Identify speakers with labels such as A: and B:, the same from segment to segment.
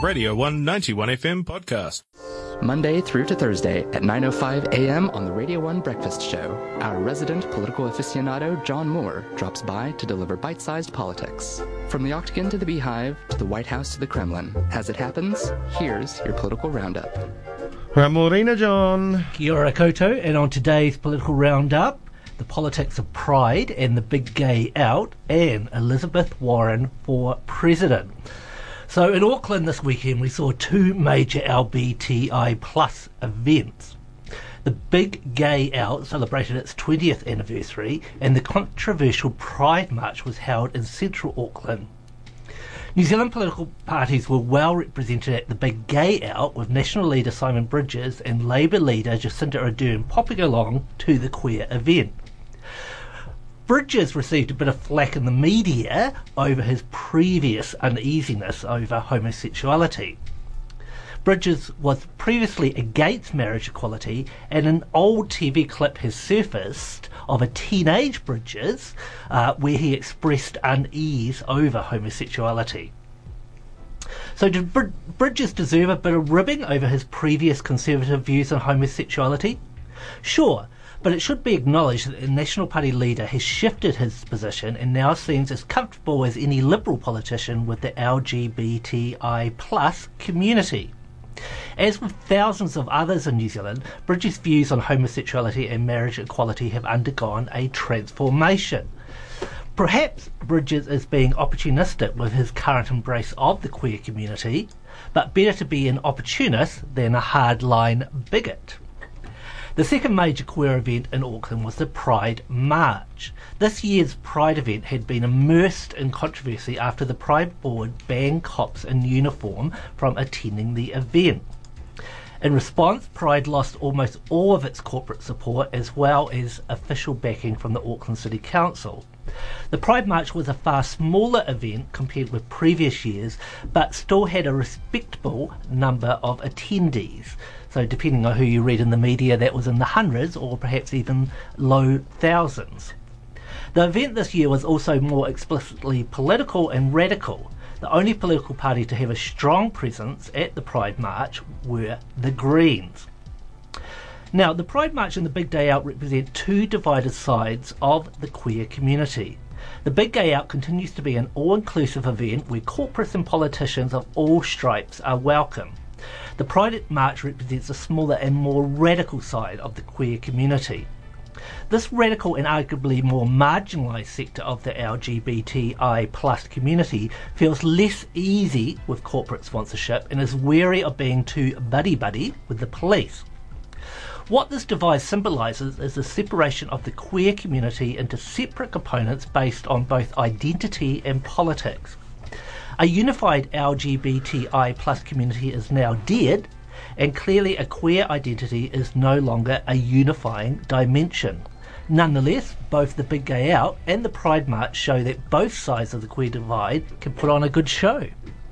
A: Radio 191 FM podcast.
B: Monday through to Thursday at 9.05 a.m. on the Radio 1 Breakfast Show, our resident political aficionado John Moore drops by to deliver bite-sized politics. From the Octagon to the Beehive, to the White House to the Kremlin. As it happens, here's your political roundup.
C: Ramorina John.
D: Kia ora koutou, and on today's political roundup, the politics of pride and the big gay out, and Elizabeth Warren for president. So in Auckland this weekend, we saw two major LBTI plus events. The Big Gay Out celebrated its 20th anniversary, and the controversial Pride March was held in central Auckland. New Zealand political parties were well represented at the Big Gay Out, with National leader Simon Bridges and Labour leader Jacinda Ardern popping along to the queer event. Bridges received a bit of flack in the media over his previous uneasiness over homosexuality. Bridges was previously against marriage equality, and an old TV clip has surfaced of a teenage Bridges uh, where he expressed unease over homosexuality. So, did Brid- Bridges deserve a bit of ribbing over his previous conservative views on homosexuality? Sure, but it should be acknowledged that the National Party leader has shifted his position and now seems as comfortable as any Liberal politician with the LGBTI plus community. As with thousands of others in New Zealand, Bridges' views on homosexuality and marriage equality have undergone a transformation. Perhaps Bridges is being opportunistic with his current embrace of the queer community, but better to be an opportunist than a hardline bigot. The second major queer event in Auckland was the Pride March. This year's Pride event had been immersed in controversy after the Pride Board banned cops in uniform from attending the event. In response, Pride lost almost all of its corporate support as well as official backing from the Auckland City Council. The Pride March was a far smaller event compared with previous years, but still had a respectable number of attendees. So, depending on who you read in the media, that was in the hundreds or perhaps even low thousands. The event this year was also more explicitly political and radical. The only political party to have a strong presence at the Pride March were the Greens. Now, the Pride March and the Big Gay Out represent two divided sides of the queer community. The Big Gay Out continues to be an all inclusive event where corporates and politicians of all stripes are welcome. The Pride March represents a smaller and more radical side of the queer community. This radical and arguably more marginalised sector of the LGBTI plus community feels less easy with corporate sponsorship and is wary of being too buddy buddy with the police. What this divide symbolises is the separation of the queer community into separate components based on both identity and politics. A unified LGBTI plus community is now dead, and clearly a queer identity is no longer a unifying dimension. Nonetheless, both the Big Gay Out and the Pride March show that both sides of the queer divide can put on a good show.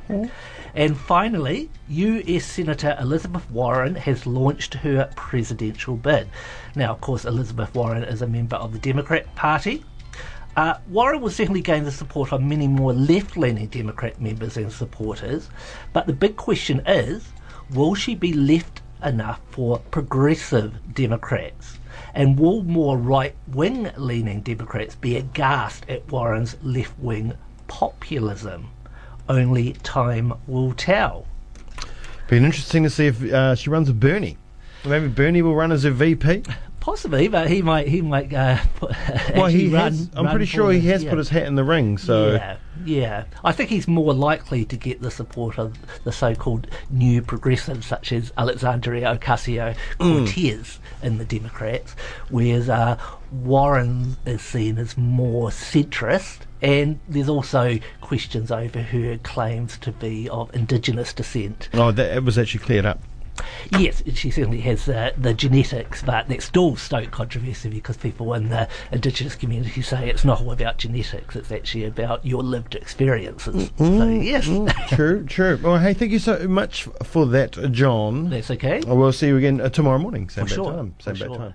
D: Hmm. And finally, US Senator Elizabeth Warren has launched her presidential bid. Now, of course, Elizabeth Warren is a member of the Democrat Party. Uh, Warren will certainly gain the support of many more left leaning Democrat members and supporters, but the big question is will she be left enough for progressive Democrats? And will more right wing leaning Democrats be aghast at Warren's left wing populism? Only time will tell.
C: Been interesting to see if uh, she runs with Bernie. Maybe Bernie will run as a VP.
D: Possibly, but he might he might uh, put,
C: Well, he
D: run,
C: has. I'm
D: run
C: pretty sure he has
D: yeah.
C: put his hat in the ring. So
D: Yeah, yeah. I think he's more likely to get the support of the so-called new progressives, such as Alexandria Ocasio Cortez in the Democrats, whereas uh, Warren is seen as more centrist. And there's also questions over her claims to be of indigenous descent.
C: oh, that it was actually cleared up.
D: Yes, she certainly has uh, the genetics, but that's still stoked controversy because people in the indigenous community say it's not all about genetics; it's actually about your lived experiences. So yes,
C: true, true. Well, hey, thank you so much for that, John.
D: that's okay.
C: We'll see you again uh, tomorrow morning. Same
D: For
C: bad
D: sure,
C: time. Same
D: for
C: bad
D: sure.
C: time.